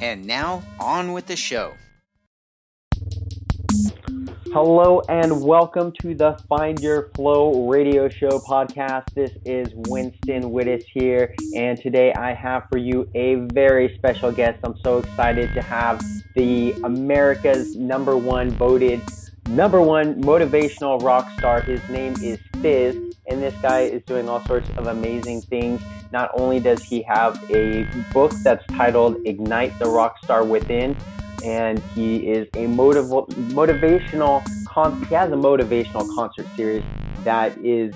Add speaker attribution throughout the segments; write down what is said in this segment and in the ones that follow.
Speaker 1: And now, on with the show.
Speaker 2: Hello and welcome to the Find Your Flow radio show podcast. This is Winston Wittes here, and today I have for you a very special guest. I'm so excited to have the America's number one voted number one motivational rock star. His name is Fizz, and this guy is doing all sorts of amazing things. Not only does he have a book that's titled Ignite the Rockstar Within, and he is a motiv- motivational con- he has a motivational concert series that is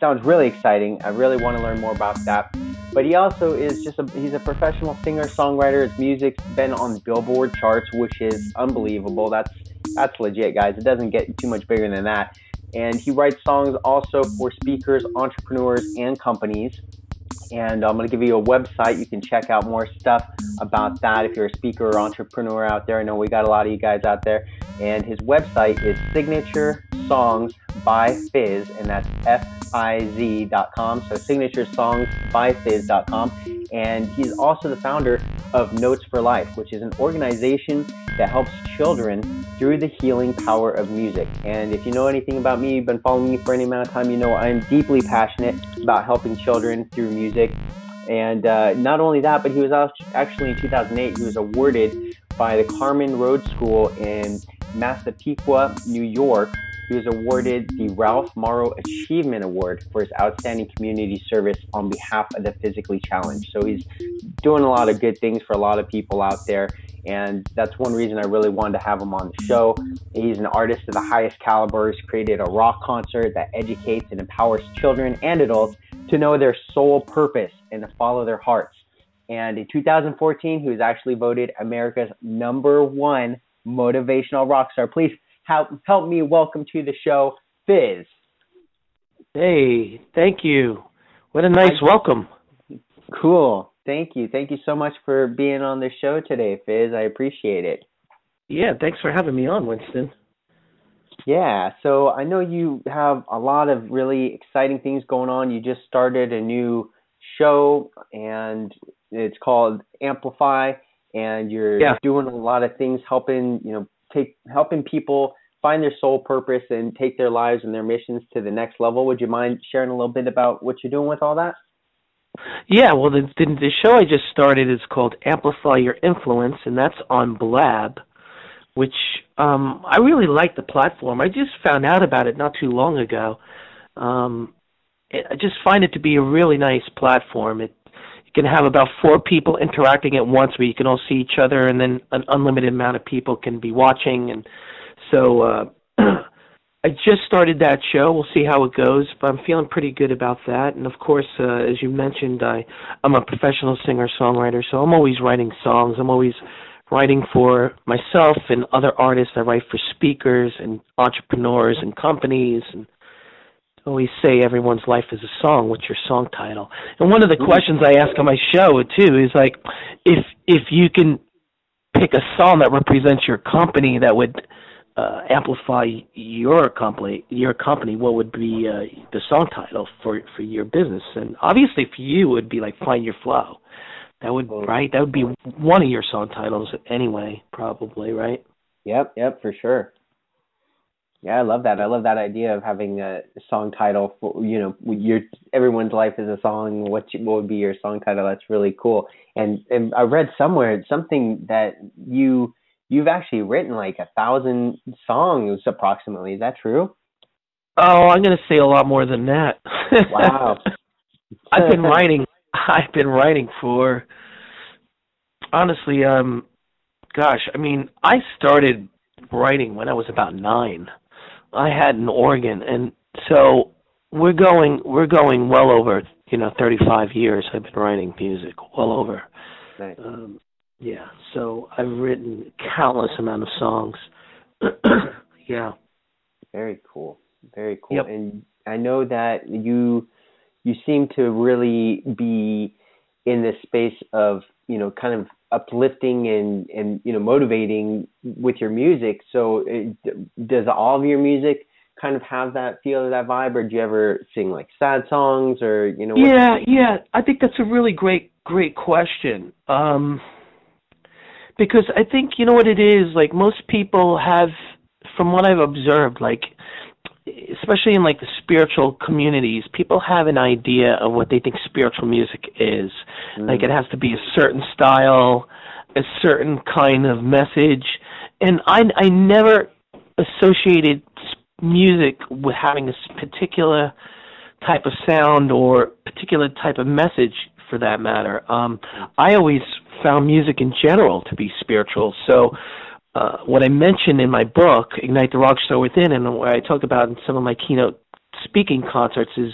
Speaker 2: sounds really exciting. I really want to learn more about that. But he also is just a he's a professional singer songwriter. His music's been on Billboard charts, which is unbelievable. That's that's legit, guys. It doesn't get too much bigger than that. And he writes songs also for speakers, entrepreneurs, and companies. And I'm going to give you a website. You can check out more stuff about that if you're a speaker or entrepreneur out there. I know we got a lot of you guys out there. And his website is Signature Songs by Fizz, and that's F-I-Z.com. So Signature Songs by Fizz.com. And he's also the founder of Notes for Life, which is an organization that helps children through the healing power of music. And if you know anything about me, you've been following me for any amount of time, you know I'm deeply passionate about helping children through music. And uh, not only that, but he was actually in 2008, he was awarded by the Carman Road School in Massapequa, New York. He was awarded the Ralph Morrow Achievement Award for his outstanding community service on behalf of the physically challenged. So he's doing a lot of good things for a lot of people out there. And that's one reason I really wanted to have him on the show. He's an artist of the highest caliber. He's created a rock concert that educates and empowers children and adults to know their sole purpose and to follow their hearts. And in 2014, he was actually voted America's number one motivational rock star. Please help, help me welcome to the show, Fizz.
Speaker 3: Hey, thank you. What a nice I, welcome.
Speaker 2: Cool. Thank you. Thank you so much for being on the show today, Fizz. I appreciate it.
Speaker 3: Yeah, thanks for having me on, Winston.
Speaker 2: Yeah, so I know you have a lot of really exciting things going on. You just started a new show and it's called Amplify and you're yeah. doing a lot of things helping, you know, take helping people find their soul purpose and take their lives and their missions to the next level. Would you mind sharing a little bit about what you're doing with all that?
Speaker 3: Yeah, well, the, the, the show I just started is called Amplify Your Influence, and that's on Blab, which um, I really like the platform. I just found out about it not too long ago. Um, I just find it to be a really nice platform. It can have about four people interacting at once, where you can all see each other, and then an unlimited amount of people can be watching. And so uh, I just started that show. We'll see how it goes, but I'm feeling pretty good about that. And of course, uh, as you mentioned, I I'm a professional singer songwriter, so I'm always writing songs. I'm always writing for myself and other artists. I write for speakers and entrepreneurs and companies and always say everyone's life is a song. What's your song title? And one of the questions I ask on my show too is like, if if you can pick a song that represents your company that would uh, amplify your company, your company, what would be uh, the song title for for your business? And obviously, for you, it would be like "Find Your Flow." That would right. That would be one of your song titles anyway, probably, right?
Speaker 2: Yep, yep, for sure. Yeah, I love that. I love that idea of having a song title for you know your everyone's life is a song. What what would be your song title? That's really cool. And and I read somewhere something that you you've actually written like a thousand songs approximately. Is that true?
Speaker 3: Oh, I'm going to say a lot more than that.
Speaker 2: Wow.
Speaker 3: I've been writing. I've been writing for honestly, um, gosh, I mean, I started writing when I was about nine. I had an organ, and so we're going we're going well over you know 35 years. I've been writing music, well over.
Speaker 2: Nice. Um,
Speaker 3: yeah. So I've written countless amount of songs. yeah.
Speaker 2: Very cool. Very cool.
Speaker 3: Yep.
Speaker 2: And I know that you you seem to really be in this space of you know kind of uplifting and and you know motivating with your music. So it, does all of your music kind of have that feel that vibe, or do you ever sing like sad songs, or you know?
Speaker 3: Yeah, yeah. I think that's a really great great question. Um, because I think you know what it is. Like most people have, from what I've observed, like especially in like the spiritual communities, people have an idea of what they think spiritual music is. Mm. Like it has to be a certain style, a certain kind of message, and I I never associated music with having a particular type of sound or particular type of message for that matter. Um, I always found music in general to be spiritual. So uh, what I mentioned in my book, Ignite the Rock Star Within, and what I talk about in some of my keynote speaking concerts is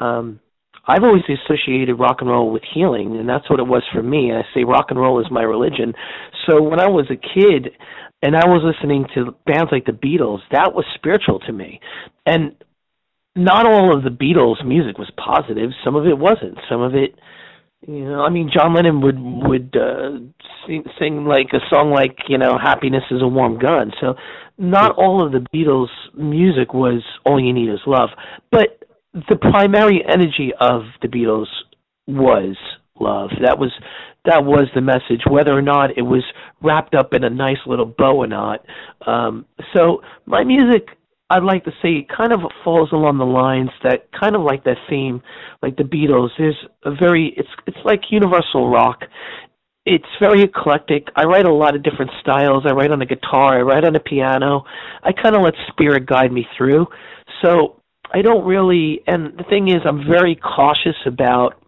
Speaker 3: um, I've always associated rock and roll with healing, and that's what it was for me. And I say rock and roll is my religion. So when I was a kid and I was listening to bands like the Beatles, that was spiritual to me. And not all of the Beatles music was positive. Some of it wasn't. Some of it you know, I mean, John Lennon would would uh, sing, sing like a song like you know, "Happiness is a Warm Gun." So, not all of the Beatles' music was "All You Need Is Love," but the primary energy of the Beatles was love. That was that was the message, whether or not it was wrapped up in a nice little bow or not. Um, so, my music I'd like to say it kind of falls along the lines that kind of like that theme, like the Beatles. There's a very it's it's like universal rock. It's very eclectic. I write a lot of different styles. I write on a guitar. I write on a piano. I kind of let spirit guide me through. So I don't really. And the thing is, I'm very cautious about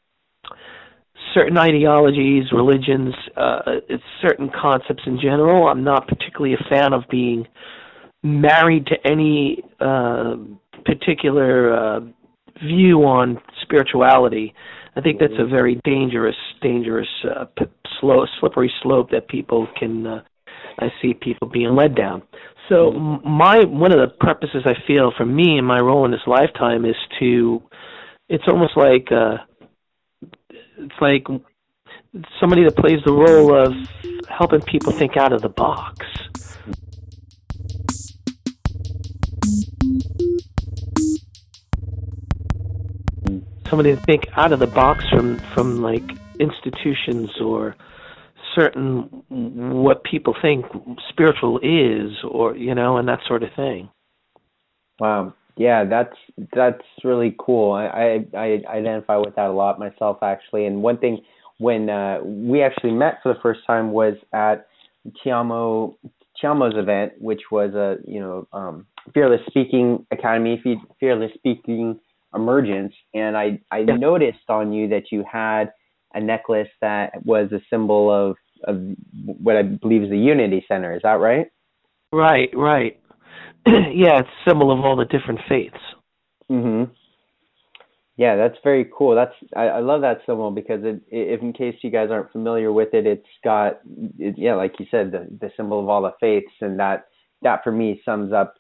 Speaker 3: certain ideologies, religions, uh, certain concepts in general. I'm not particularly a fan of being married to any uh, particular uh, view on spirituality. I think that's a mm-hmm. very dangerous, dangerous, uh, p- slow, slippery slope that people can. Uh, I see people being led down. So mm-hmm. my one of the purposes I feel for me and my role in this lifetime is to. It's almost like uh, it's like somebody that plays the role of helping people think out of the box somebody to think out of the box from from like institutions or certain what people think spiritual is or you know and that sort of thing.
Speaker 2: Wow. Yeah that's that's really cool. I i, I identify with that a lot myself actually. And one thing when uh, we actually met for the first time was at Tiamo Tiamo's event, which was a you know um, Fearless Speaking Academy, Fearless Speaking Emergence, and I I yeah. noticed on you that you had a necklace that was a symbol of of what I believe is the Unity Center. Is that right?
Speaker 3: Right, right. yeah, it's a symbol of all the different faiths.
Speaker 2: Mhm. Yeah, that's very cool. That's I, I love that symbol because it, if in case you guys aren't familiar with it, it's got it, yeah, like you said, the the symbol of all the faiths, and that that for me sums up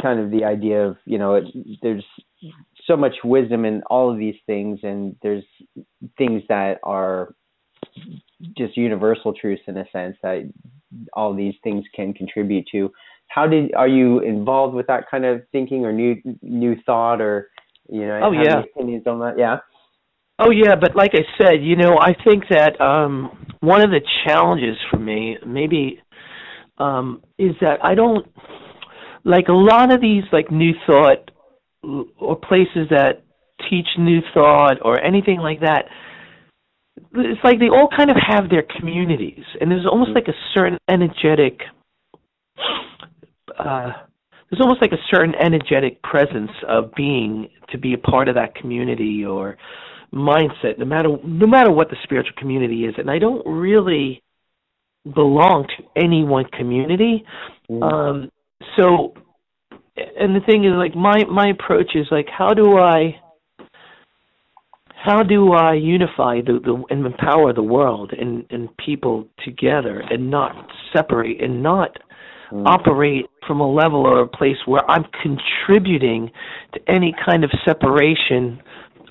Speaker 2: kind of the idea of you know it, there's so much wisdom in all of these things, and there's things that are just universal truths in a sense that all these things can contribute to. How did are you involved with that kind of thinking or new new thought or you know?
Speaker 3: Oh yeah.
Speaker 2: Opinions on that? Yeah.
Speaker 3: Oh yeah, but like I said, you know, I think that um one of the challenges for me, maybe, um, is that I don't like a lot of these like new thought or places that teach new thought or anything like that it's like they all kind of have their communities and there's almost like a certain energetic uh there's almost like a certain energetic presence of being to be a part of that community or mindset no matter no matter what the spiritual community is and I don't really belong to any one community mm. um so and the thing is like my my approach is like how do I how do I unify the, the and empower the world and, and people together and not separate and not mm. operate from a level or a place where I'm contributing to any kind of separation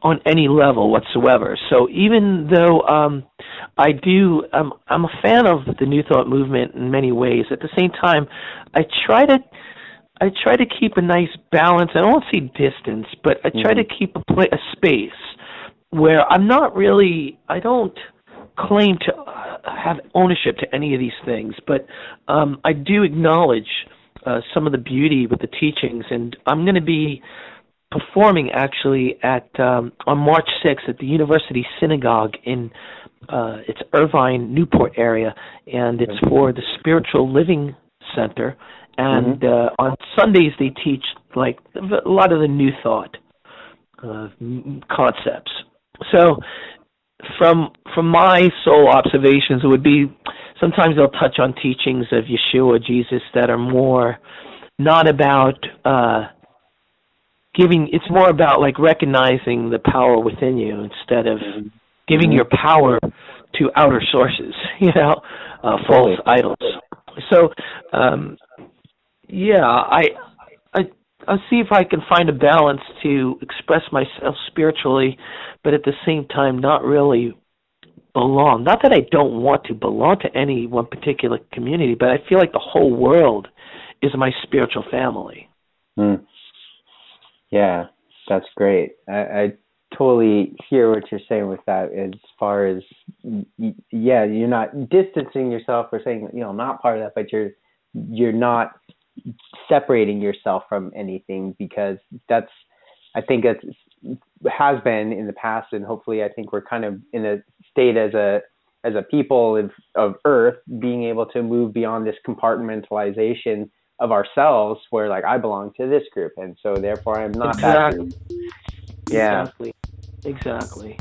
Speaker 3: on any level whatsoever. So even though um, I do, I'm, I'm a fan of the New Thought movement in many ways. At the same time, I try to I try to keep a nice balance. I don't want to say distance, but I try mm-hmm. to keep a, play, a space where I'm not really. I don't claim to uh, have ownership to any of these things, but um, I do acknowledge uh, some of the beauty with the teachings, and I'm going to be performing actually at um, on March 6th at the University Synagogue in uh, it's Irvine Newport area, and it's for the Spiritual Living Center. And mm-hmm. uh, on Sundays they teach like a lot of the New Thought uh, concepts. So from from my sole observations, it would be sometimes they'll touch on teachings of Yeshua, Jesus, that are more not about uh, giving. It's more about like recognizing the power within you instead of mm-hmm. giving your power to outer sources. You know, uh, false idols. So, um, yeah, I, I, I'll see if I can find a balance to express myself spiritually, but at the same time, not really belong. Not that I don't want to belong to any one particular community, but I feel like the whole world is my spiritual family.
Speaker 2: Hmm. Yeah, that's great. I, I totally hear what you're saying with that. As far as yeah, you're not distancing yourself or saying you know not part of that, but you're you're not separating yourself from anything because that's I think it has been in the past, and hopefully I think we're kind of in a state as a as a people of, of Earth being able to move beyond this compartmentalization of ourselves where like I belong to this group and so therefore I'm not exactly. that group.
Speaker 3: Yeah. Exactly. Exactly.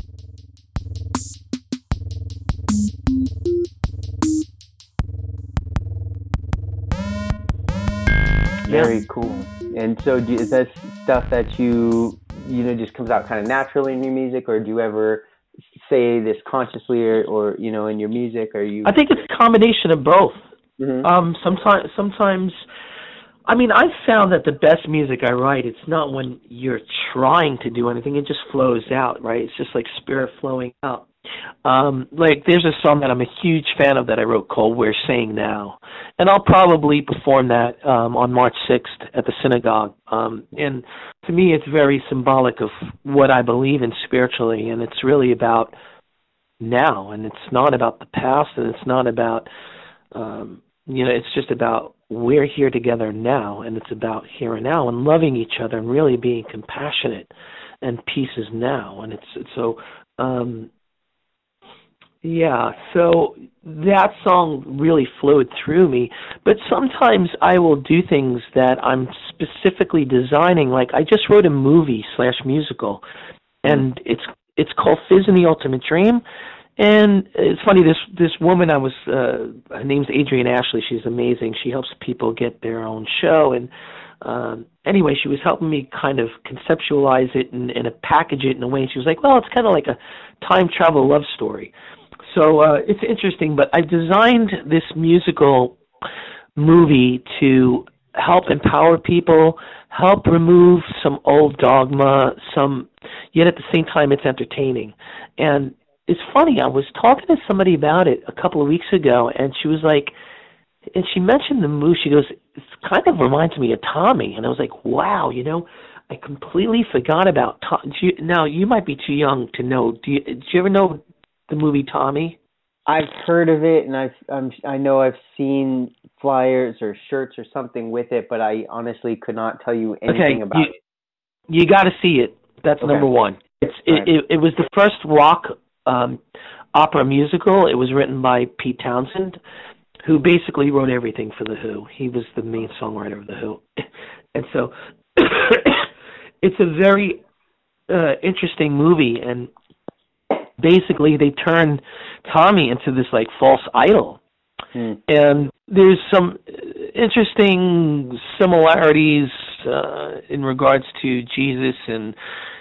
Speaker 2: Very cool. And so do, is that stuff that you you know just comes out kind of naturally in your music or do you ever say this consciously or, or you know in your music or you
Speaker 3: I think it's a combination of both. Mm-hmm. Um sometimes sometimes I mean, I've found that the best music I write, it's not when you're trying to do anything; it just flows out, right? It's just like spirit flowing out. Um, like there's a song that I'm a huge fan of that I wrote called "We're Saying Now," and I'll probably perform that um, on March 6th at the synagogue. Um, and to me, it's very symbolic of what I believe in spiritually, and it's really about now, and it's not about the past, and it's not about um, you know, it's just about we're here together now. And it's about here and now and loving each other and really being compassionate and peace is now. And it's, it's so um yeah so that song really flowed through me but sometimes i will do things that i'm specifically designing like i just wrote a movie slash musical and it's it's called fizz and the ultimate dream and it's funny this this woman I was uh her name's Adrienne Ashley. She's amazing. She helps people get their own show and um anyway, she was helping me kind of conceptualize it and, and package it in a way and she was like, Well, it's kinda like a time travel love story. So uh it's interesting, but I designed this musical movie to help empower people, help remove some old dogma, some yet at the same time it's entertaining. And it's funny. I was talking to somebody about it a couple of weeks ago, and she was like, and she mentioned the movie, She goes, it kind of reminds me of Tommy, and I was like, wow, you know, I completely forgot about Tom. You, now you might be too young to know. Do you? Did you ever know the movie Tommy?
Speaker 2: I've heard of it, and I've um, I know I've seen flyers or shirts or something with it, but I honestly could not tell you anything
Speaker 3: okay,
Speaker 2: about
Speaker 3: you,
Speaker 2: it.
Speaker 3: You got to see it. That's okay. number one. It's it, right. it, it was the first rock um, opera musical. It was written by Pete Townshend, who basically wrote everything for The Who. He was the main songwriter of The Who. And so it's a very uh, interesting movie. And basically, they turn Tommy into this like false idol. Hmm. And there's some interesting similarities uh, in regards to Jesus and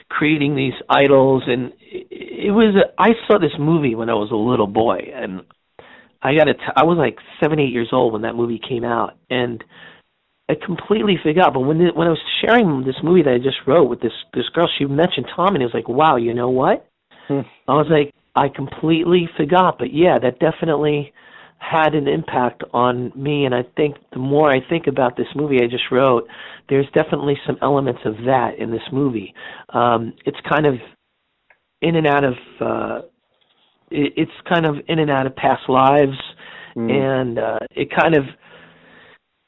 Speaker 3: creating these idols, and it, it was. A, I saw this movie when I was a little boy, and I got to. I was like seven, eight years old when that movie came out, and I completely forgot. But when the, when I was sharing this movie that I just wrote with this this girl, she mentioned Tom, and it was like, wow, you know what? I was like, I completely forgot. But yeah, that definitely had an impact on me and I think the more I think about this movie I just wrote, there's definitely some elements of that in this movie. Um it's kind of in and out of uh it, it's kind of in and out of past lives mm. and uh it kind of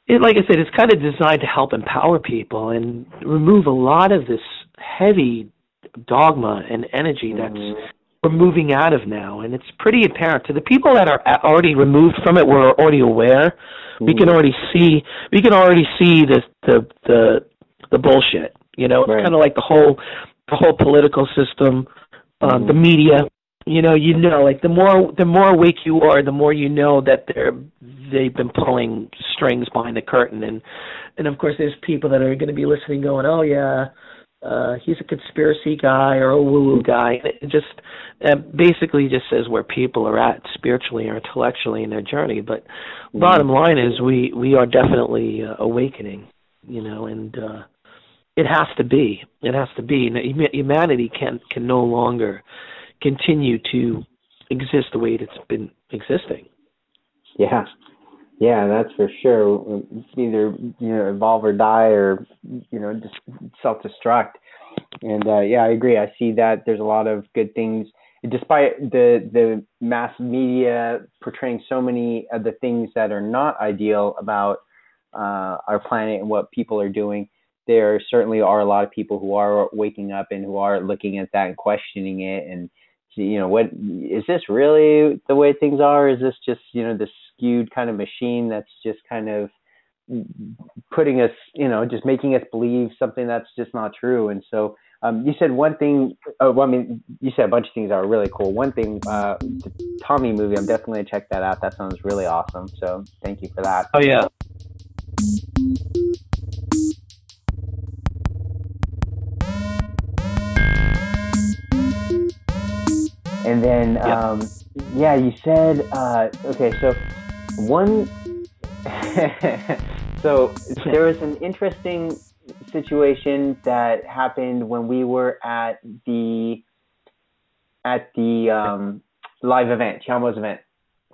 Speaker 3: it like I said it's kind of designed to help empower people and remove a lot of this heavy dogma and energy that's mm-hmm we're moving out of now, and it's pretty apparent to the people that are already removed from it. We're already aware. Mm-hmm. We can mm-hmm. already see. We can already see the the the the bullshit. You know, it's right. kind of like the whole the whole political system, um, mm-hmm. the media. You know, you know, like the more the more awake you are, the more you know that they're they've been pulling strings behind the curtain, and and of course, there's people that are going to be listening, going, "Oh yeah." Uh he's a conspiracy guy or a woo woo guy. And it just uh, basically just says where people are at spiritually or intellectually in their journey. But mm-hmm. bottom line is we we are definitely uh, awakening you know and uh it has to be. It has to be. Humanity can can no longer continue to exist the way it's been existing.
Speaker 2: Yeah yeah, that's for sure. It's either you know evolve or die, or you know just self destruct. And uh, yeah, I agree. I see that there's a lot of good things, despite the the mass media portraying so many of the things that are not ideal about uh, our planet and what people are doing. There certainly are a lot of people who are waking up and who are looking at that and questioning it and you know what is this really the way things are is this just you know this skewed kind of machine that's just kind of putting us you know just making us believe something that's just not true. And so um, you said one thing oh, well, i mean you said a bunch of things that are really cool. One thing uh, the tommy movie i'm definitely gonna check that out. That sounds really awesome. So thank you for that.
Speaker 3: Oh yeah.
Speaker 2: And then, yep. um, yeah, you said, uh, okay, so one, so there was an interesting situation that happened when we were at the, at the, um, live event, Tiamo's event.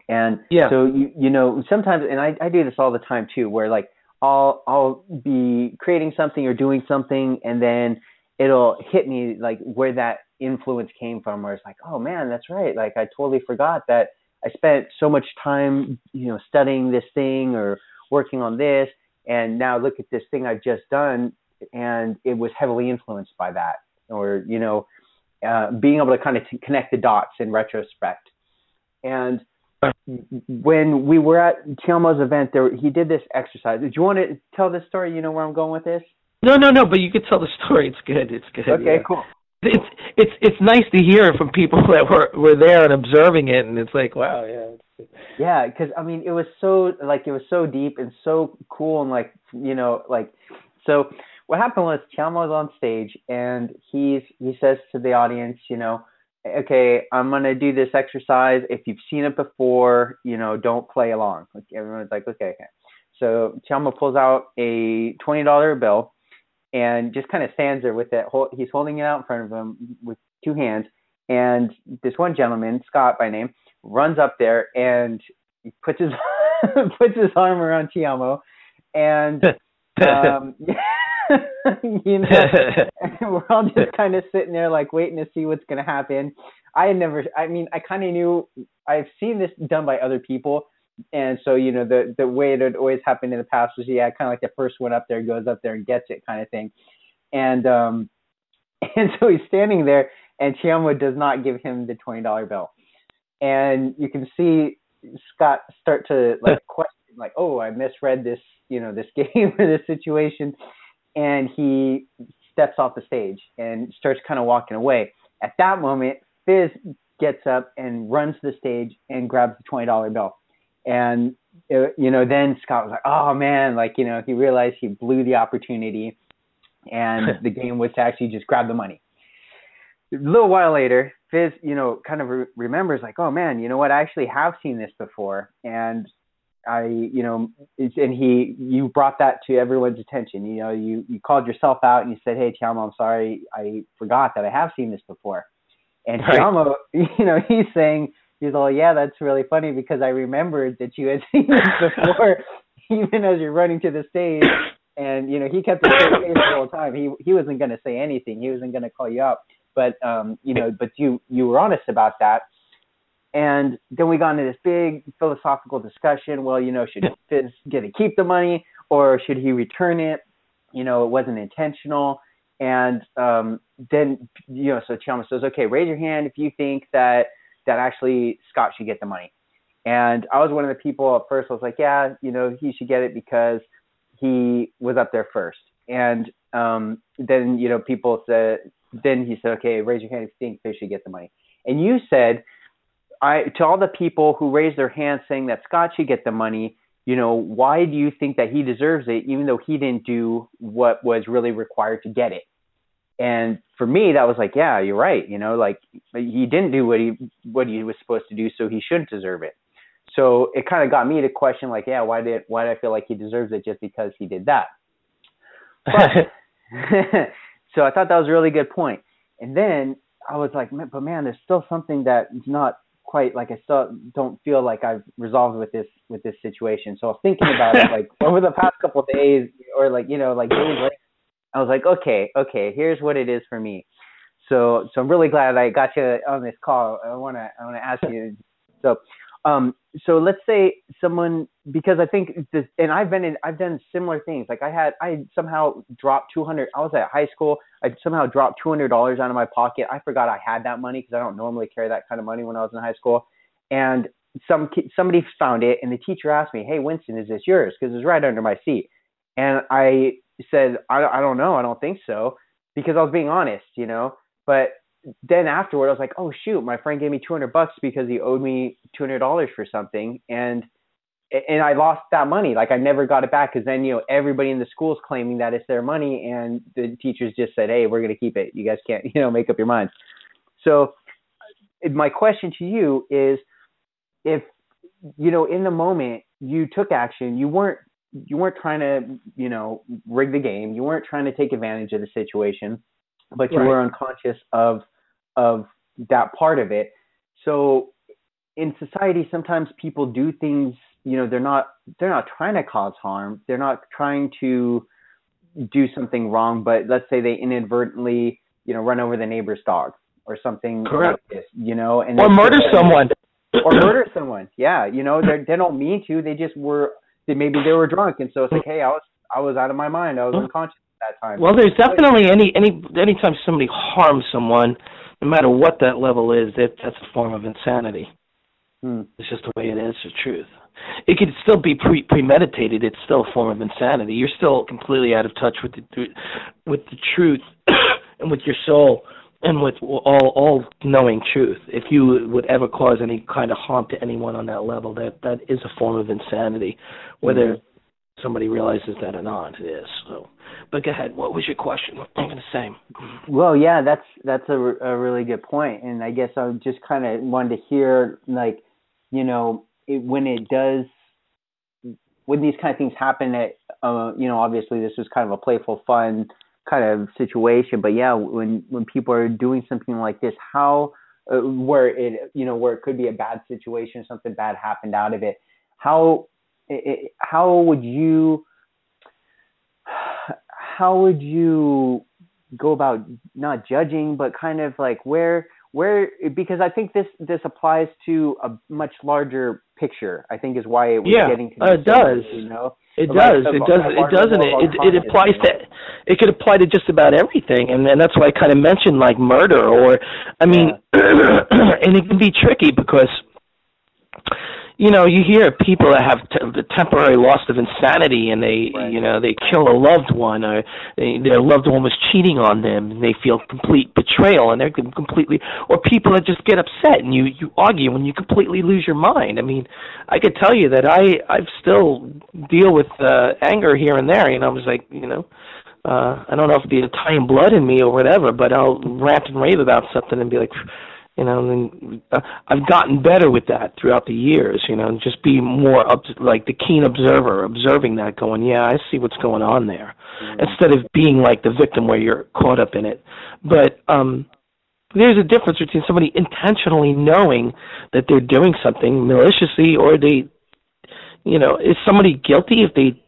Speaker 2: And yeah. so you you know sometimes and I, I do this all the time too where like I'll I'll be creating something or doing something and then it'll hit me like where that influence came from where it's like oh man that's right like i totally forgot that i spent so much time you know studying this thing or working on this and now look at this thing i've just done and it was heavily influenced by that. Or you know uh, being able to kind of t- connect the dots in retrospect. And when we were at Tiamo's event there he did this exercise. Did you want to tell this story? You know where i'm going with this?
Speaker 3: No no no but you could tell the story. It's good. It's good.
Speaker 2: Okay
Speaker 3: yeah.
Speaker 2: cool
Speaker 3: it's it's it's nice to hear from people that were were there and observing it, and it's like, wow, yeah.
Speaker 2: Yeah, because I mean, it was so like it was so deep and so cool, and like you know, like so. What happened was Tiamo was on stage, and he's he says to the audience, you know, okay, I'm gonna do this exercise. If you've seen it before, you know, don't play along. Like everyone's like, okay, okay. So Tiamo pulls out a twenty dollar bill and just kind of stands there with it. He's holding it out in front of him with two hands. And this one gentleman, Scott by name, runs up there and puts his puts his arm around Tiamo, and um, you know, we're all just kind of sitting there like waiting to see what's going to happen. I had never, I mean, I kind of knew I've seen this done by other people, and so you know the the way it had always happened in the past was yeah kind of like the first one up there goes up there and gets it kind of thing. And um and so he's standing there and Tiamo does not give him the twenty dollar bill. And you can see Scott start to like question like oh I misread this you know this game or this situation. And he steps off the stage and starts kind of walking away. At that moment Fizz gets up and runs to the stage and grabs the twenty dollar bill and it, you know, then Scott was like, "Oh man!" Like you know, he realized he blew the opportunity, and the game was to actually just grab the money. a little while later, Fizz, you know, kind of re- remembers like, oh man, you know what? I actually have seen this before, and I, you know, and he, you brought that to everyone's attention. You know, you you called yourself out and you said, hey, Tiamo, I'm sorry, I forgot that I have seen this before. And right. Tiamo, you know, he's saying, he's all, yeah, that's really funny because I remembered that you had seen this before, even as you're running to the stage. And you know, he kept straight face the whole time. He he wasn't going to say anything. He wasn't going to call you out. But um, you know, but you you were honest about that and then we got into this big philosophical discussion. Well, you know, should Fizz get to keep the money or should he return it? You know, it wasn't intentional. And um, then, you know, so Tiamo says, okay, raise your hand if you think that that actually Scott should get the money. And I was one of the people at first. I was like, yeah, you know, he should get it because he was up there first. And um, then, you know, people said, then he said, okay, raise your hand if you think Fizz should get the money. And you said I to all the people who raised their hands saying that Scott should get the money, you know, why do you think that he deserves it, even though he didn't do what was really required to get it? And for me, that was like, yeah, you're right. You know, like he didn't do what he what he was supposed to do, so he shouldn't deserve it. So it kind of got me to question, like, yeah, why did why did I feel like he deserves it just because he did that? But, so I thought that was a really good point. And then I was like, but man, there's still something that's not quite like I still don't feel like I've resolved with this with this situation. So I was thinking about it like over the past couple of days or like you know like days later, I was like, okay, okay, here's what it is for me. So so I'm really glad I got you on this call. I wanna I wanna ask you. So um, so let's say someone because I think this, and I've been in, I've done similar things. Like I had, I somehow dropped 200. I was at high school. I somehow dropped 200 dollars out of my pocket. I forgot I had that money because I don't normally carry that kind of money when I was in high school. And some somebody found it, and the teacher asked me, "Hey, Winston, is this yours?" Because it's right under my seat. And I said, I, I don't know. I don't think so," because I was being honest, you know. But then afterward, I was like, oh shoot, my friend gave me 200 bucks because he owed me $200 for something, and and I lost that money. Like I never got it back because then you know everybody in the school's claiming that it's their money, and the teachers just said, hey, we're gonna keep it. You guys can't you know make up your minds. So my question to you is, if you know in the moment you took action, you weren't you weren't trying to you know rig the game, you weren't trying to take advantage of the situation, but you right. were unconscious of of that part of it. So in society, sometimes people do things, you know, they're not they're not trying to cause harm. They're not trying to do something wrong, but let's say they inadvertently, you know, run over the neighbor's dog or something
Speaker 3: Correct.
Speaker 2: like this, you know, and
Speaker 3: or murder someone.
Speaker 2: or murder someone. Yeah, you know, they they don't mean to. They just were. They, maybe they were drunk, and so it's like, hey, I was I was out of my mind. I was unconscious at that time.
Speaker 3: Well, there's definitely any any anytime somebody harms someone, no matter what that level is, that that's a form of insanity. Hmm. It's just the way it is, the truth. It could still be pre premeditated. It's still a form of insanity. You're still completely out of touch with the with the truth and with your soul and with all all knowing truth. If you would ever cause any kind of harm to anyone on that level, that that is a form of insanity, whether mm-hmm. somebody realizes that or not. It is so. But go ahead. What was your question? What am I going to say?
Speaker 2: Well, yeah, that's that's a, a really good point, and I guess I just kind of wanted to hear, like, you know, it, when it does, when these kind of things happen, at, uh, you know, obviously this was kind of a playful, fun kind of situation, but yeah, when when people are doing something like this, how uh, where it, you know, where it could be a bad situation, something bad happened out of it, how it, how would you how would you go about not judging, but kind of like where where because I think this this applies to a much larger picture. I think is why it was
Speaker 3: yeah,
Speaker 2: getting to
Speaker 3: uh, it does. You know, it does. It does. It doesn't. It, it, it applies to. It could apply to just about everything, and and that's why I kind of mentioned like murder, or I mean, yeah. and it can be tricky because you know, you hear people that have t- the temporary loss of insanity, and they, right. you know, they kill a loved one, or they, their loved one was cheating on them, and they feel complete betrayal, and they're completely, or people that just get upset, and you you argue, and you completely lose your mind. I mean, I could tell you that I i've still deal with uh, anger here and there. You know, I was like, you know, uh I don't know if the Italian blood in me or whatever, but I'll rant and rave about something and be like, you know, and uh, I've gotten better with that throughout the years, you know, and just be more up like the keen observer, observing that, going, yeah, I see what's going on there, mm-hmm. instead of being like the victim where you're caught up in it. But um there's a difference between somebody intentionally knowing that they're doing something maliciously or they you know, is somebody guilty if they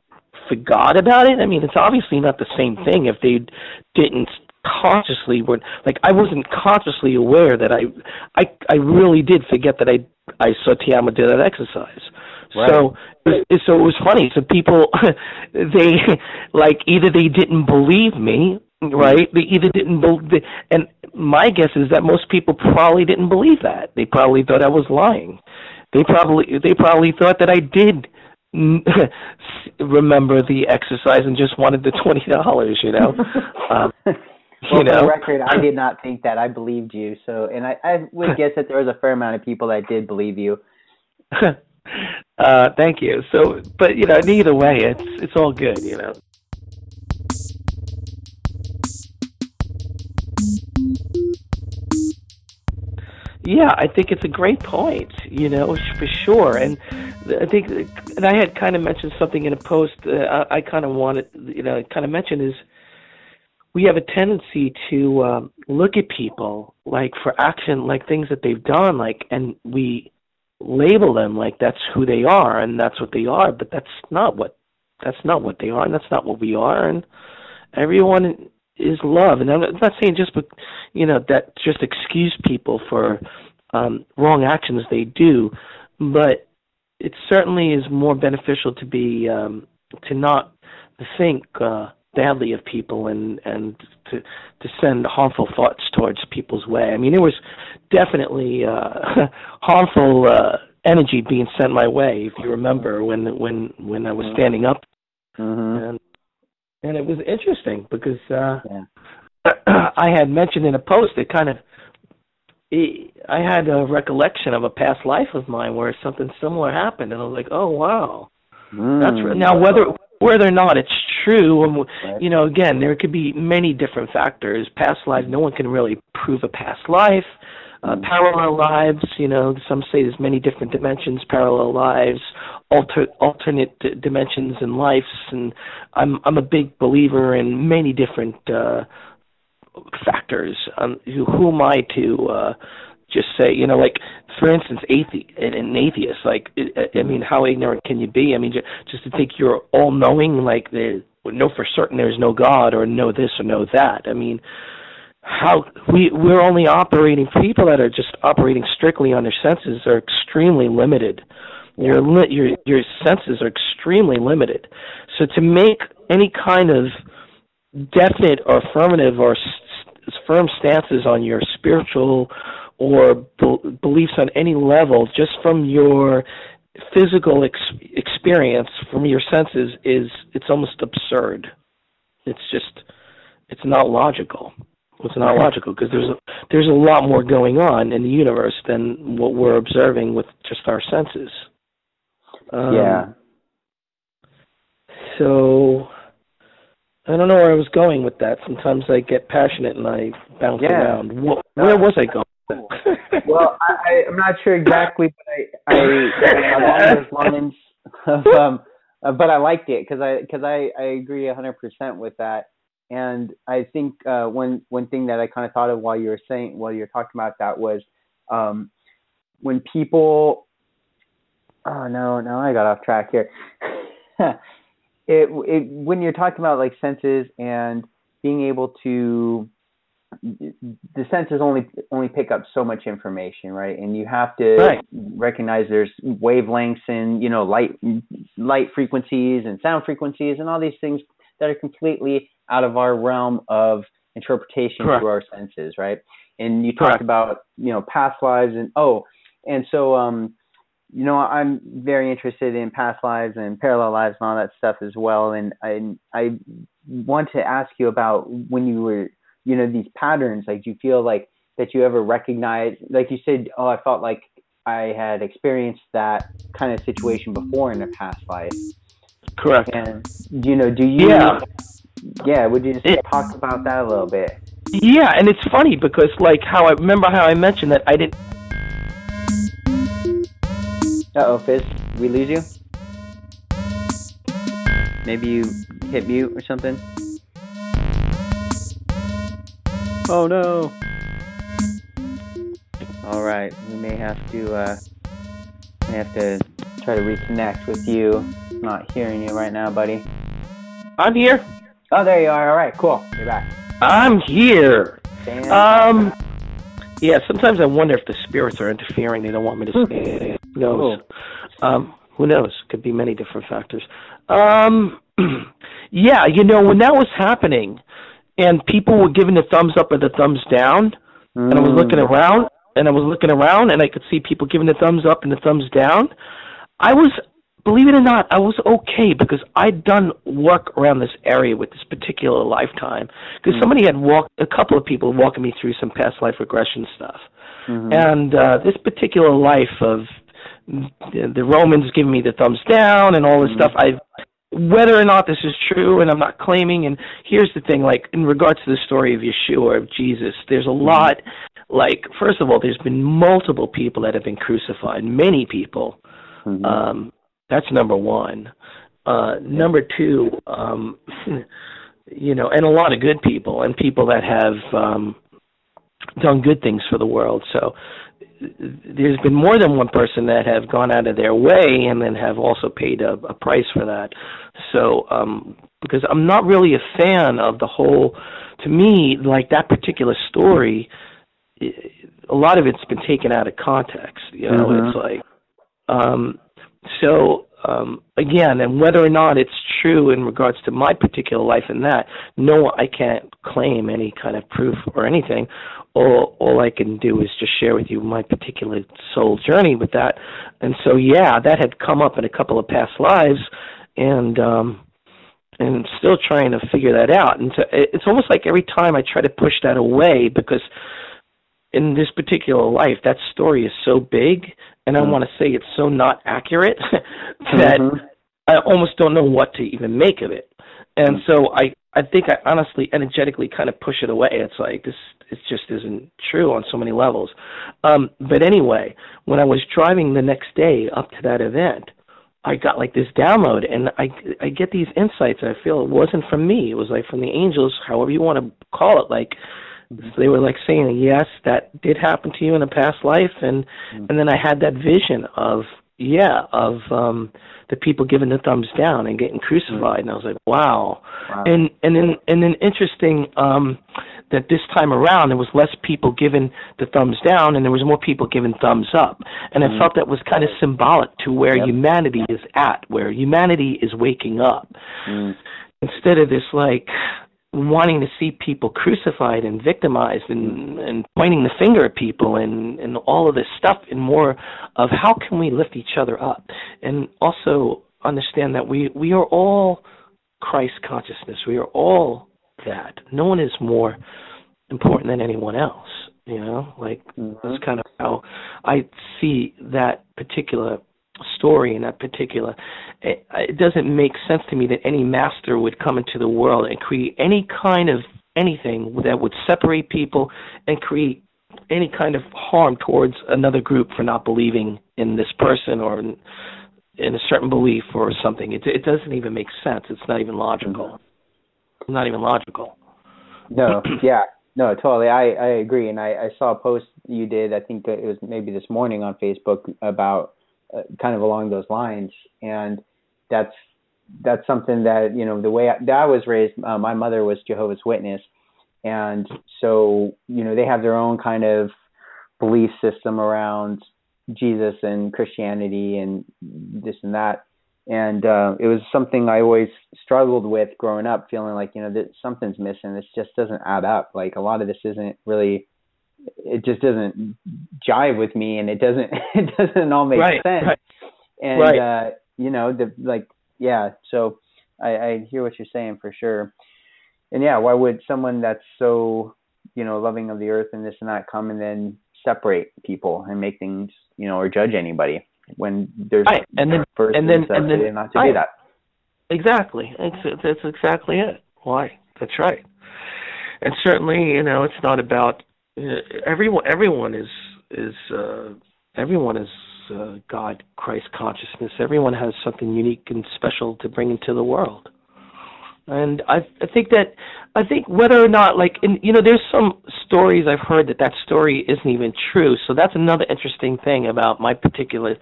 Speaker 3: forgot about it? I mean, it's obviously not the same thing if they didn't consciously were like I wasn't consciously aware that I I I really did forget that I I saw Tiamo do that exercise. Right. So so it was funny. So people they like either they didn't believe me, right? They either didn't believe and my guess is that most people probably didn't believe that. They probably thought I was lying. They probably they probably thought that I did remember the exercise and just wanted the twenty dollars. You know. um,
Speaker 2: well, you know? for the record, I did not think that. I believed you. So, and I, I would guess that there was a fair amount of people that did believe you.
Speaker 3: uh, thank you. So, but you know, either way, it's it's all good. You know. Yeah, I think it's a great point. You know, for sure, and I think, and I had kind of mentioned something in a post. Uh, I, I kind of wanted, you know, kind of mentioned is we have a tendency to um, look at people like for action, like things that they've done, like, and we label them like that's who they are and that's what they are, but that's not what that's not what they are, and that's not what we are, and everyone is love. And I'm not saying just, you know, that just excuse people for um, wrong actions they do, but it certainly is more beneficial to be um, to not think uh, badly of people and and to to send harmful thoughts towards people's way. I mean, there was definitely uh, harmful uh, energy being sent my way. If you remember when when when I was mm-hmm. standing up, mm-hmm. and and it was interesting because uh, yeah. I had mentioned in a post that kind of I had a recollection of a past life of mine where something similar happened, and I was like, "Oh wow, mm. that's re-. now whether whether or not it's true, and you know, again, there could be many different factors. Past lives, no one can really prove a past life. Uh, mm. parallel lives, you know, some say there's many different dimensions, parallel lives, alter, alternate d- dimensions in lives, and I'm I'm a big believer in many different uh, factors. Um, who, who am I to uh, just say, you know, like for instance, athe- an atheist. Like, uh, I mean, how ignorant can you be? I mean, just to think you're all knowing, like, the know for certain there's no God or know this or know that. I mean, how we we're only operating people that are just operating strictly on their senses are extremely limited. Your your your senses are extremely limited. So to make any kind of definite or affirmative or s- firm stances on your spiritual or be- beliefs on any level just from your physical ex- experience from your senses is it's almost absurd it's just it's not logical it's not logical because there's a, there's a lot more going on in the universe than what we're observing with just our senses
Speaker 2: um, yeah
Speaker 3: so I don't know where I was going with that. Sometimes I get passionate and I bounce yeah. around. Where, where was I going?
Speaker 2: Well, I, I'm not sure exactly, but I, I along those lines. um, uh, but I liked it because I because I I agree 100% with that. And I think uh, one one thing that I kind of thought of while you were saying while you were talking about that was um, when people. Oh no, no, I got off track here. it, it when you're talking about like senses and being able to the senses only only pick up so much information, right? And you have to right. recognize there's wavelengths and you know light light frequencies and sound frequencies and all these things that are completely out of our realm of interpretation Correct. through our senses, right? And you talked Correct. about you know past lives and oh, and so um, you know I'm very interested in past lives and parallel lives and all that stuff as well. And I I want to ask you about when you were you know these patterns like do you feel like that you ever recognize like you said oh i felt like i had experienced that kind of situation before in a past life
Speaker 3: correct
Speaker 2: and you know do you
Speaker 3: yeah
Speaker 2: yeah, would you just it, talk about that a little bit?
Speaker 3: Yeah, and it's funny because like how I remember how I mentioned that I didn't.
Speaker 2: Uh oh, Fizz, we lose you. Maybe you hit mute or something. Oh no. All right, we may have to uh, may have to try to reconnect with you. I'm not hearing you right now, buddy.
Speaker 3: I'm here.
Speaker 2: Oh, there you are. All right, cool. You're back.
Speaker 3: I'm here. Um, yeah. Sometimes I wonder if the spirits are interfering. They don't want me to speak. who knows? Um, who knows? Could be many different factors. Um, yeah. You know, when that was happening, and people were giving the thumbs up or the thumbs down, mm. and I was looking mm. around, and I was looking around, and I could see people giving the thumbs up and the thumbs down. I was believe it or not, I was okay because I'd done work around this area with this particular lifetime. Because mm-hmm. somebody had walked, a couple of people walking me through some past life regression stuff, mm-hmm. and uh, this particular life of the Romans giving me the thumbs down and all this mm-hmm. stuff. I, whether or not this is true, and I'm not claiming. And here's the thing: like in regards to the story of Yeshua or of Jesus, there's a mm-hmm. lot. Like first of all, there's been multiple people that have been crucified. Many people. Mm-hmm. Um, that's number one. Uh, number two, um, you know, and a lot of good people and people that have um, done good things for the world. So there's been more than one person that have gone out of their way and then have also paid a, a price for that. So um, because I'm not really a fan of the whole. To me, like that particular story, a lot of it's been taken out of context. You know, mm-hmm. it's like. Um, so um, again, and whether or not it's true in regards to my particular life and that, no, I can't claim any kind of proof or anything. All all I can do is just share with you my particular soul journey with that. And so, yeah, that had come up in a couple of past lives, and um, and still trying to figure that out. And so it's almost like every time I try to push that away because in this particular life, that story is so big and I mm-hmm. want to say it's so not accurate that mm-hmm. I almost don't know what to even make of it. And mm-hmm. so I I think I honestly energetically kind of push it away. It's like this it just isn't true on so many levels. Um but anyway, when I was driving the next day up to that event, I got like this download and I I get these insights. I feel it wasn't from me. It was like from the angels, however you want to call it like they were like saying, "Yes, that did happen to you in a past life," and mm-hmm. and then I had that vision of yeah of um the people giving the thumbs down and getting crucified, and I was like, wow. wow. And and then and then interesting um that this time around there was less people giving the thumbs down and there was more people giving thumbs up, and I mm-hmm. felt that was kind of symbolic to where yep. humanity is at, where humanity is waking up. Mm. Instead of this like wanting to see people crucified and victimized and, and pointing the finger at people and, and all of this stuff and more of how can we lift each other up and also understand that we, we are all Christ consciousness. We are all that. No one is more important than anyone else. You know, like mm-hmm. that's kind of how I see that particular story in that particular it, it doesn't make sense to me that any master would come into the world and create any kind of anything that would separate people and create any kind of harm towards another group for not believing in this person or in, in a certain belief or something. It, it doesn't even make sense. It's not even logical. It's not even logical.
Speaker 2: No, yeah, no, totally. I I agree, and I I saw a post you did. I think it was maybe this morning on Facebook about uh, kind of along those lines. And that's that's something that you know the way I, that I was raised. Uh, my mother was Jehovah's Witness, and so you know they have their own kind of belief system around Jesus and Christianity and this and that. And uh, it was something I always struggled with growing up, feeling like you know that something's missing. This just doesn't add up. Like a lot of this isn't really it just doesn't jive with me and it doesn't it doesn't all make
Speaker 3: right,
Speaker 2: sense
Speaker 3: right,
Speaker 2: and
Speaker 3: right.
Speaker 2: uh you know the like yeah so i i hear what you're saying for sure and yeah why would someone that's so you know loving of the earth and this and that come and then separate people and make things you know or judge anybody when there's
Speaker 3: right. and then and then and then
Speaker 2: not to do that
Speaker 3: exactly that's, that's exactly it Why? That's right. And certainly, you know, it's not about everyone. Everyone is is uh, everyone is uh, God, Christ consciousness. Everyone has something unique and special to bring into the world. And I, I think that, I think whether or not, like, in, you know, there's some stories I've heard that that story isn't even true. So that's another interesting thing about my particular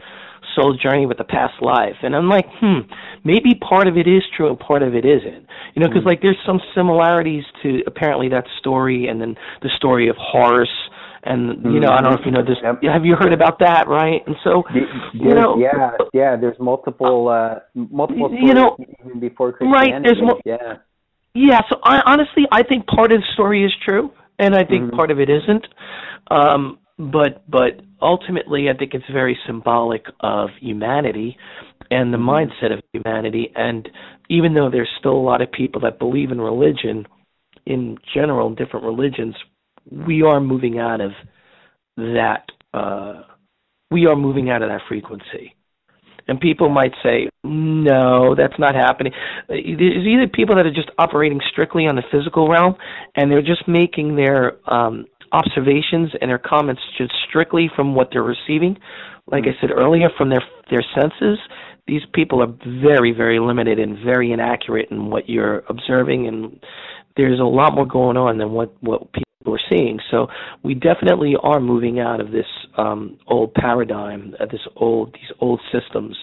Speaker 3: soul journey with the past life. And I'm like, hmm, maybe part of it is true and part of it isn't. You know, because mm-hmm. like there's some similarities to apparently that story and then the story of Horus and you know, I don't know if you know this. Have you heard about that? Right? And so, you know,
Speaker 2: yeah, yeah. There's multiple, uh, multiple.
Speaker 3: You know,
Speaker 2: even before Christianity.
Speaker 3: Right? There's mo-
Speaker 2: yeah.
Speaker 3: Yeah. So I honestly, I think part of the story is true, and I think mm-hmm. part of it isn't. Um, but but ultimately, I think it's very symbolic of humanity and the mm-hmm. mindset of humanity. And even though there's still a lot of people that believe in religion, in general, different religions, we are moving out of that uh, we are moving out of that frequency. And people might say, no, that's not happening. There's either people that are just operating strictly on the physical realm and they're just making their um, observations and their comments just strictly from what they're receiving. Like I said earlier, from their their senses, these people are very, very limited and very inaccurate in what you're observing, and there's a lot more going on than what what people we're seeing. So we definitely are moving out of this um, old paradigm, uh, this old these old systems,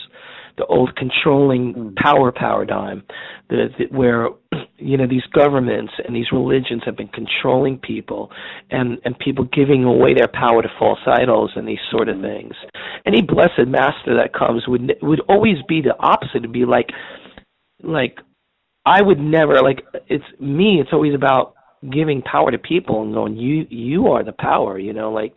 Speaker 3: the old controlling hmm. power paradigm, the, the, where you know these governments and these religions have been controlling people, and and people giving away their power to false idols and these sort of things. Any blessed master that comes would would always be the opposite. to be like like I would never like it's me. It's always about giving power to people and going, you you are the power. You know, like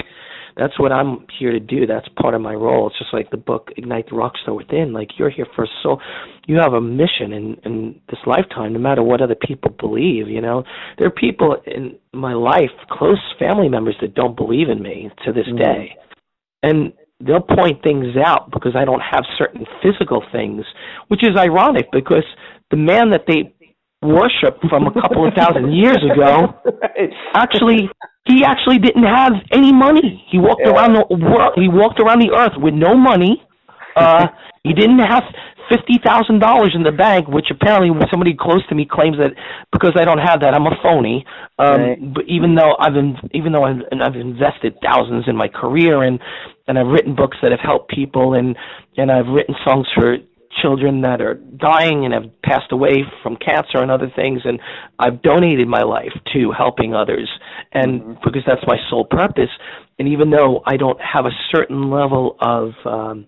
Speaker 3: that's what I'm here to do. That's part of my role. It's just like the book Ignite the Rockstar Within. Like you're here for so you have a mission in in this lifetime, no matter what other people believe. You know, there are people in my life, close family members that don't believe in me to this mm-hmm. day, and they'll point things out because I don't have certain physical things, which is ironic because the man that they worship from a couple of thousand years ago. Actually he actually didn't have any money. He walked yeah. around the world he walked around the earth with no money. Uh he didn't have fifty thousand dollars in the bank which apparently somebody close to me claims that because i don't have that i'm a phony. Um right. but even though i've been even though I've, I've invested thousands in my career and and i've written books that have helped people and and i've written songs for children that are dying and have passed away from cancer and other things and I've donated my life to helping others and mm-hmm. because that's my sole purpose and even though I don't have a certain level of um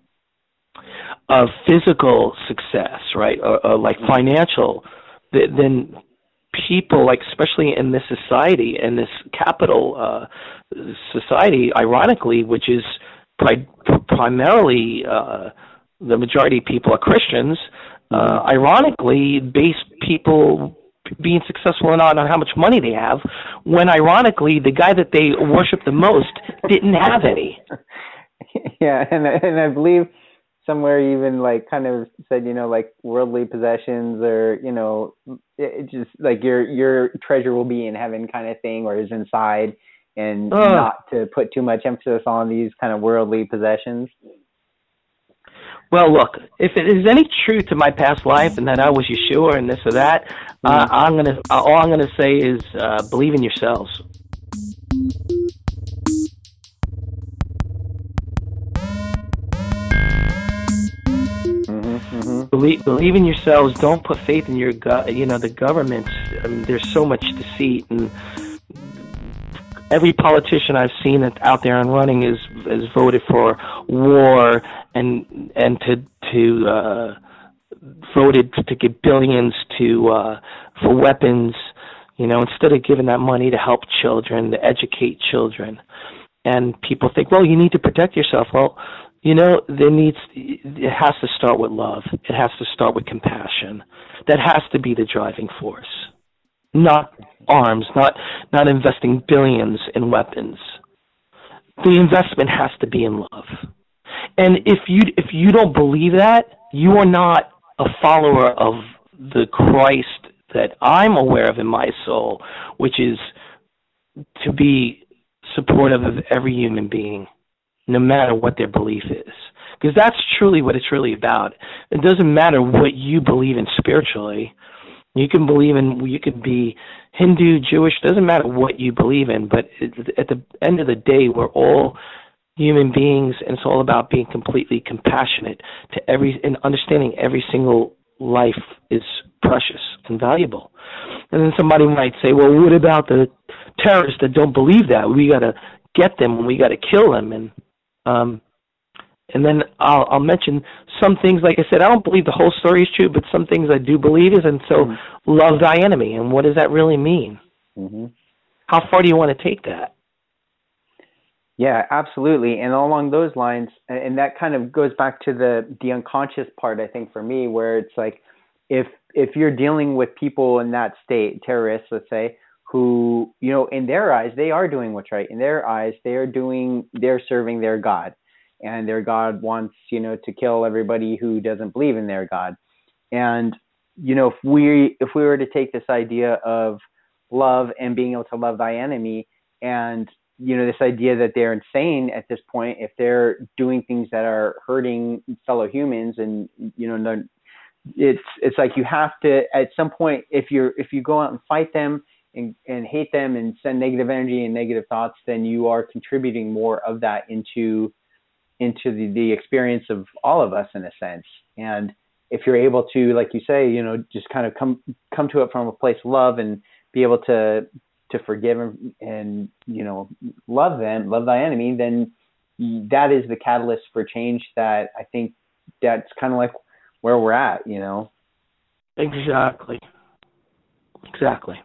Speaker 3: of physical success right or, or like mm-hmm. financial then people like especially in this society in this capital uh society ironically which is pri- primarily uh the majority of people are Christians. Uh, mm-hmm. ironically, base people being successful or not on how much money they have, when ironically the guy that they worship the most didn't have any.
Speaker 2: Yeah, and and I believe somewhere even like kind of said you know like worldly possessions or you know it just like your your treasure will be in heaven kind of thing or is inside and not to put too much emphasis on these kind of worldly possessions
Speaker 3: well, look, if it is any truth to my past life and that I was Yeshua and this or that, uh, mm-hmm. I'm gonna uh, all I'm gonna say is uh, believe in yourselves.
Speaker 2: Mm-hmm, mm-hmm.
Speaker 3: Believe, believe in yourselves. Don't put faith in your, go- you know, the government. I mean, there's so much deceit and every politician I've seen out there and running is is voted for war and and to to uh, voted to give billions to uh, for weapons. You know, instead of giving that money to help children, to educate children, and people think, well, you need to protect yourself. Well, you know, there needs it has to start with love. It has to start with compassion. That has to be the driving force not arms, not not investing billions in weapons. The investment has to be in love. And if you if you don't believe that, you are not a follower of the Christ, that I'm aware of in my soul, which is to be supportive of every human being, no matter what their belief is. Because that's truly what it's really about. It doesn't matter what you believe in spiritually. You can believe in, you could be Hindu, Jewish, doesn't matter what you believe in, but at the end of the day, we're all human beings, and it's all about being completely compassionate to every and understanding every single life is precious and valuable. And then somebody might say, "Well, what about the terrorists that don't believe that? We got to get them and we got to kill them." And um, and then I'll, I'll mention some things. Like I said, I don't believe the whole story is true, but some things I do believe is. And so, mm-hmm. love thy enemy. And what does that really mean? Mm-hmm. How far do you want to take that?
Speaker 2: Yeah, absolutely. And along those lines, and that kind of goes back to the the unconscious part, I think, for me, where it's like if if you're dealing with people in that state, terrorists, let's say, who you know, in their eyes, they are doing what's right. In their eyes, they are doing, they're serving their God, and their God wants you know to kill everybody who doesn't believe in their God. And you know, if we if we were to take this idea of love and being able to love thy enemy and you know this idea that they're insane at this point if they're doing things that are hurting fellow humans and you know it's it's like you have to at some point if you're if you go out and fight them and, and hate them and send negative energy and negative thoughts then you are contributing more of that into into the, the experience of all of us in a sense and if you're able to like you say you know just kind of come come to it from a place of love and be able to to forgive and, and you know love them, love thy enemy, then that is the catalyst for change. That I think that's kind of like where we're at, you know.
Speaker 3: Exactly. Exactly.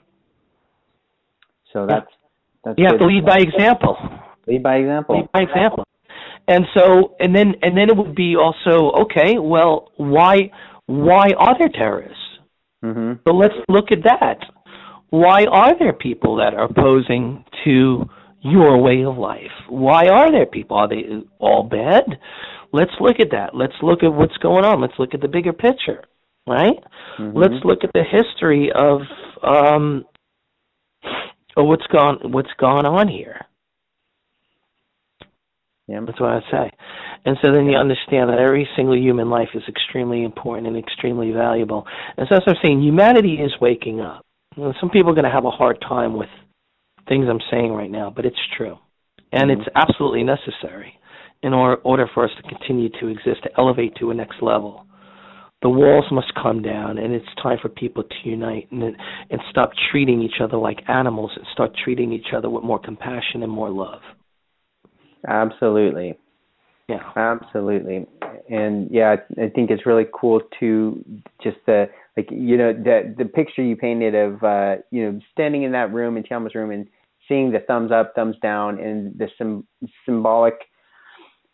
Speaker 2: So that's that's.
Speaker 3: You have to lead by example.
Speaker 2: Lead by example.
Speaker 3: Lead by example. And so, and then, and then it would be also okay. Well, why, why are there terrorists? Mm-hmm. So let's look at that why are there people that are opposing to your way of life? Why are there people? Are they all bad? Let's look at that. Let's look at what's going on. Let's look at the bigger picture, right? Mm-hmm. Let's look at the history of um of what's gone what's gone on here. Yeah, that's what I say. And so then you understand that every single human life is extremely important and extremely valuable. And so as I'm saying, humanity is waking up some people are going to have a hard time with things I'm saying right now, but it's true. And mm-hmm. it's absolutely necessary in or- order for us to continue to exist, to elevate to a next level. The walls must come down, and it's time for people to unite and, and stop treating each other like animals and start treating each other with more compassion and more love.
Speaker 2: Absolutely.
Speaker 3: Yeah.
Speaker 2: Absolutely. And yeah, I think it's really cool to just the like you know the the picture you painted of uh you know standing in that room in Tiamo's room and seeing the thumbs up, thumbs down, and the sim- symbolic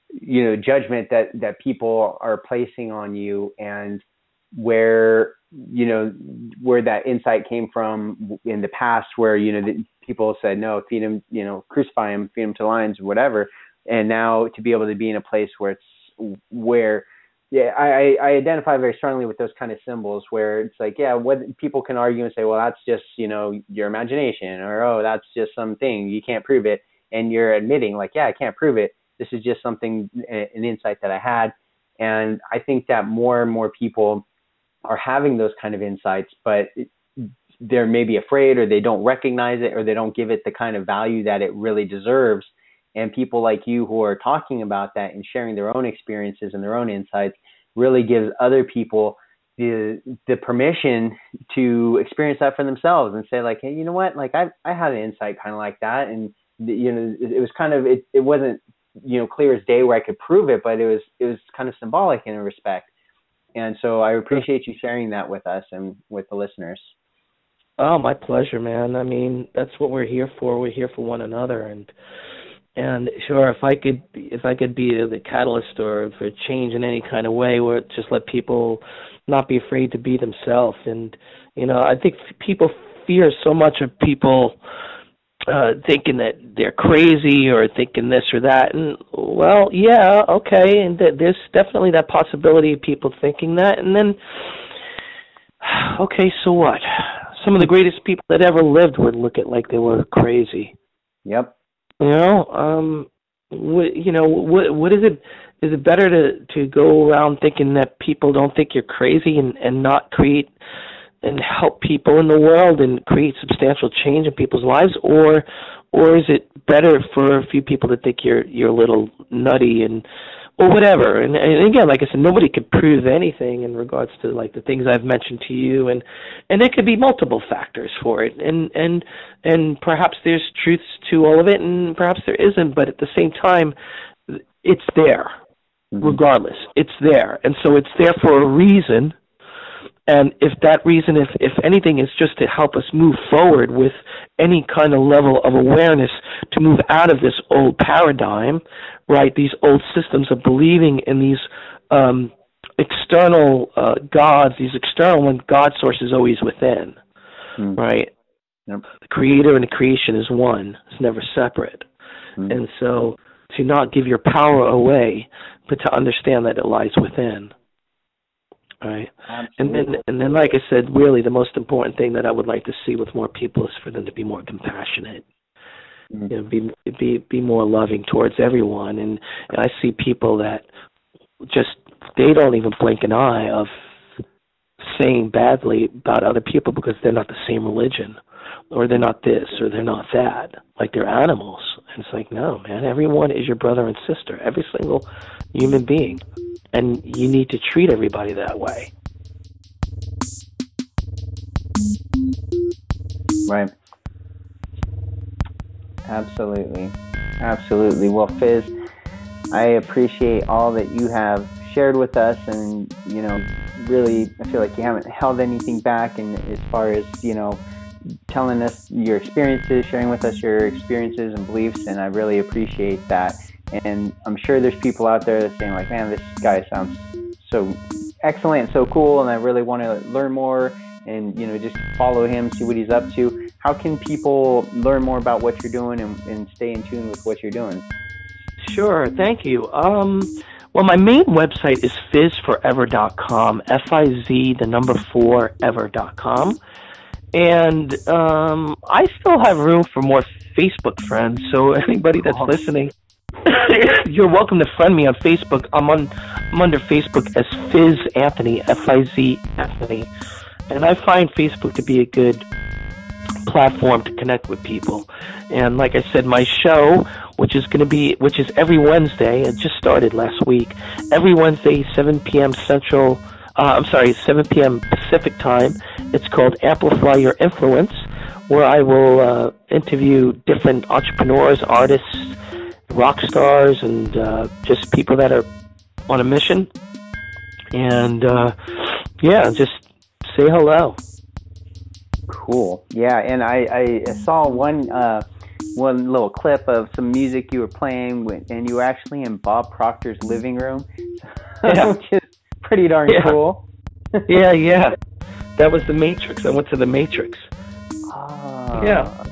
Speaker 2: you know judgment that that people are placing on you and where you know where that insight came from in the past where you know the, people said no feed him you know crucify him feed him to lions whatever and now to be able to be in a place where it's where yeah, I, I identify very strongly with those kind of symbols where it's like, yeah, what people can argue and say, well, that's just, you know, your imagination or, oh, that's just something, you can't prove it. And you're admitting like, yeah, I can't prove it. This is just something, an insight that I had. And I think that more and more people are having those kind of insights, but they're maybe afraid or they don't recognize it or they don't give it the kind of value that it really deserves. And people like you who are talking about that and sharing their own experiences and their own insights really gives other people the the permission to experience that for themselves and say like hey you know what? Like i i had an insight kind of like that. And you know it, it was kind of it, it wasn't you know clear as day where i could prove it but it was it was kind of symbolic in a respect. And so i appreciate you sharing that with us and with the listeners
Speaker 3: oh my pleasure man. I mean that's what we're here for. We're here for one another. And and sure if i could if i could be the catalyst or for change in any kind of way where just let people not be afraid to be themselves. And you know i think people fear so much of people uh thinking that they're crazy or thinking this or that. And well yeah okay. And th- there's definitely that possibility of people thinking that. And then okay so what some of the greatest people that ever lived would look at like they were crazy.
Speaker 2: Yep.
Speaker 3: You know, um, what you know, what what is it? Is it better to to go around thinking that people don't think you're crazy and and not create and help people in the world and create substantial change in people's lives, or or is it better for a few people to think you're you're a little nutty and or whatever. And, and again, like I said, nobody could prove anything in regards to like the things I've mentioned to you, and and there could be multiple factors for it, and and and perhaps there's truths to all of it, and perhaps there isn't. But at the same time, it's there, mm-hmm. regardless. It's there, and so it's there for a reason and if that reason, if, if anything, is just to help us move forward with any kind of level of awareness to move out of this old paradigm, right? These old systems of believing in these um, external uh, gods, these external when God source is always within, mm. right? Yep. The creator and the creation is one. It's never separate. Mm. And so to not give your power away, but to understand that it lies within. Right. Absolutely. And then and then like I said, really the most important thing that I would like to see with more people is for them to be more compassionate. Mm-hmm. You know, be be be more loving towards everyone and, and I see people that just they don't even blink an eye of saying badly about other people because they're not the same religion or they're not this or they're not that like they're animals and it's like no man everyone is your brother and sister every single human being and you need to treat everybody that way.
Speaker 2: Right. Absolutely. Absolutely. Well, Fizz, I appreciate all that you have shared with us and, you know, really, I feel like you haven't held anything back and as far as, you know, telling us your experiences, sharing with us your experiences and beliefs, and I really appreciate that. And I'm sure there's people out there that saying like, man, this guy sounds so excellent so cool, and I really want to learn more and you know just follow him, see what he's up to. How can people learn more about what you're doing and, and stay in tune with what you're doing?
Speaker 3: Sure, thank you. Um, well, my main website is fizzforever.com, F-I-Z, the number four, ever.com. And um, I still have room for more Facebook friends, so anybody that's listening, you're welcome to friend me on Facebook. I'm on I'm under Facebook as Fizz Anthony, F I Z Anthony. And I find Facebook to be a good platform to connect with people. And like I said, my show, which is going to be, which is every Wednesday, it just started last week. Every Wednesday, 7 p.m. Central, uh, I'm sorry, 7 p.m. Pacific time. It's called Amplify Your Influence, where I will uh, interview different entrepreneurs, artists, rock stars and uh, just people that are on a mission. And uh, yeah, just say hello.
Speaker 2: Cool. Yeah, and I, I saw one uh, one little clip of some music you were playing, and you were actually in Bob Proctor's living room, yeah. which is pretty darn
Speaker 3: yeah.
Speaker 2: cool.
Speaker 3: yeah, yeah. That was the Matrix. I went to the Matrix.
Speaker 2: Oh,
Speaker 3: yeah.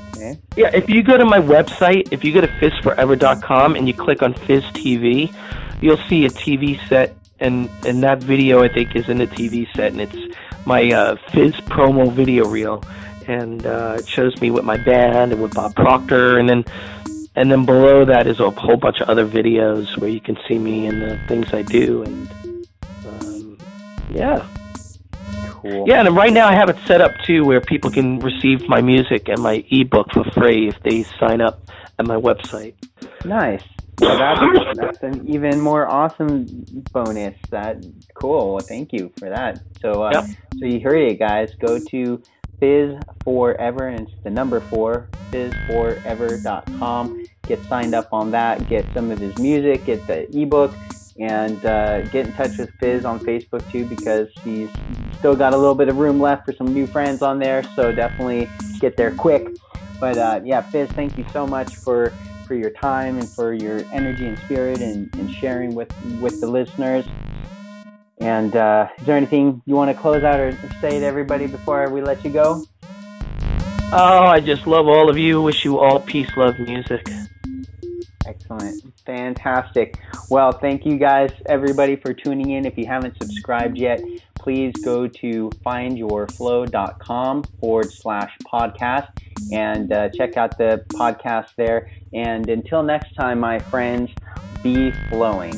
Speaker 3: Yeah, if you go to my website, if you go to fizzforever.com and you click on Fizz TV, you'll see a TV set, and and that video I think is in the TV set, and it's my uh, Fizz promo video reel, and uh, it shows me with my band and with Bob Proctor, and then and then below that is a whole bunch of other videos where you can see me and the things I do, and um, yeah.
Speaker 2: Cool.
Speaker 3: Yeah, and right now I have it set up too where people can receive my music and my ebook for free if they sign up at my website.
Speaker 2: Nice. Well, that's, that's an even more awesome bonus. That cool. thank you for that. So, uh, yep. so you heard it, guys. Go to Fizz Forever, and it's the number four, fizzforever.com. Get signed up on that. Get some of his music. Get the ebook and uh, get in touch with Fizz on Facebook too because he's still got a little bit of room left for some new friends on there. So definitely get there quick. But uh, yeah, Fizz, thank you so much for for your time and for your energy and spirit and, and sharing with with the listeners. And uh, is there anything you want to close out or say to everybody before we let you go?
Speaker 3: Oh, I just love all of you. Wish you all peace, love, music.
Speaker 2: Excellent. Fantastic. Well, thank you guys, everybody, for tuning in. If you haven't subscribed yet, please go to findyourflow.com forward slash podcast and uh, check out the podcast there. And until next time, my friends, be flowing.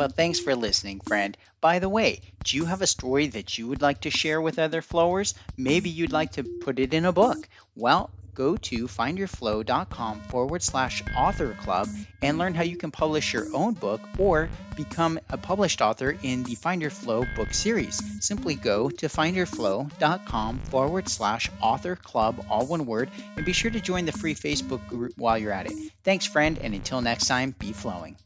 Speaker 1: Well, thanks for listening, friend. By the way, do you have a story that you would like to share with other flowers? Maybe you'd like to put it in a book. Well, go to findyourflow.com forward slash author club and learn how you can publish your own book or become a published author in the Find Your Flow book series. Simply go to findyourflow.com forward slash author club, all one word, and be sure to join the free Facebook group while you're at it. Thanks, friend, and until next time, be flowing.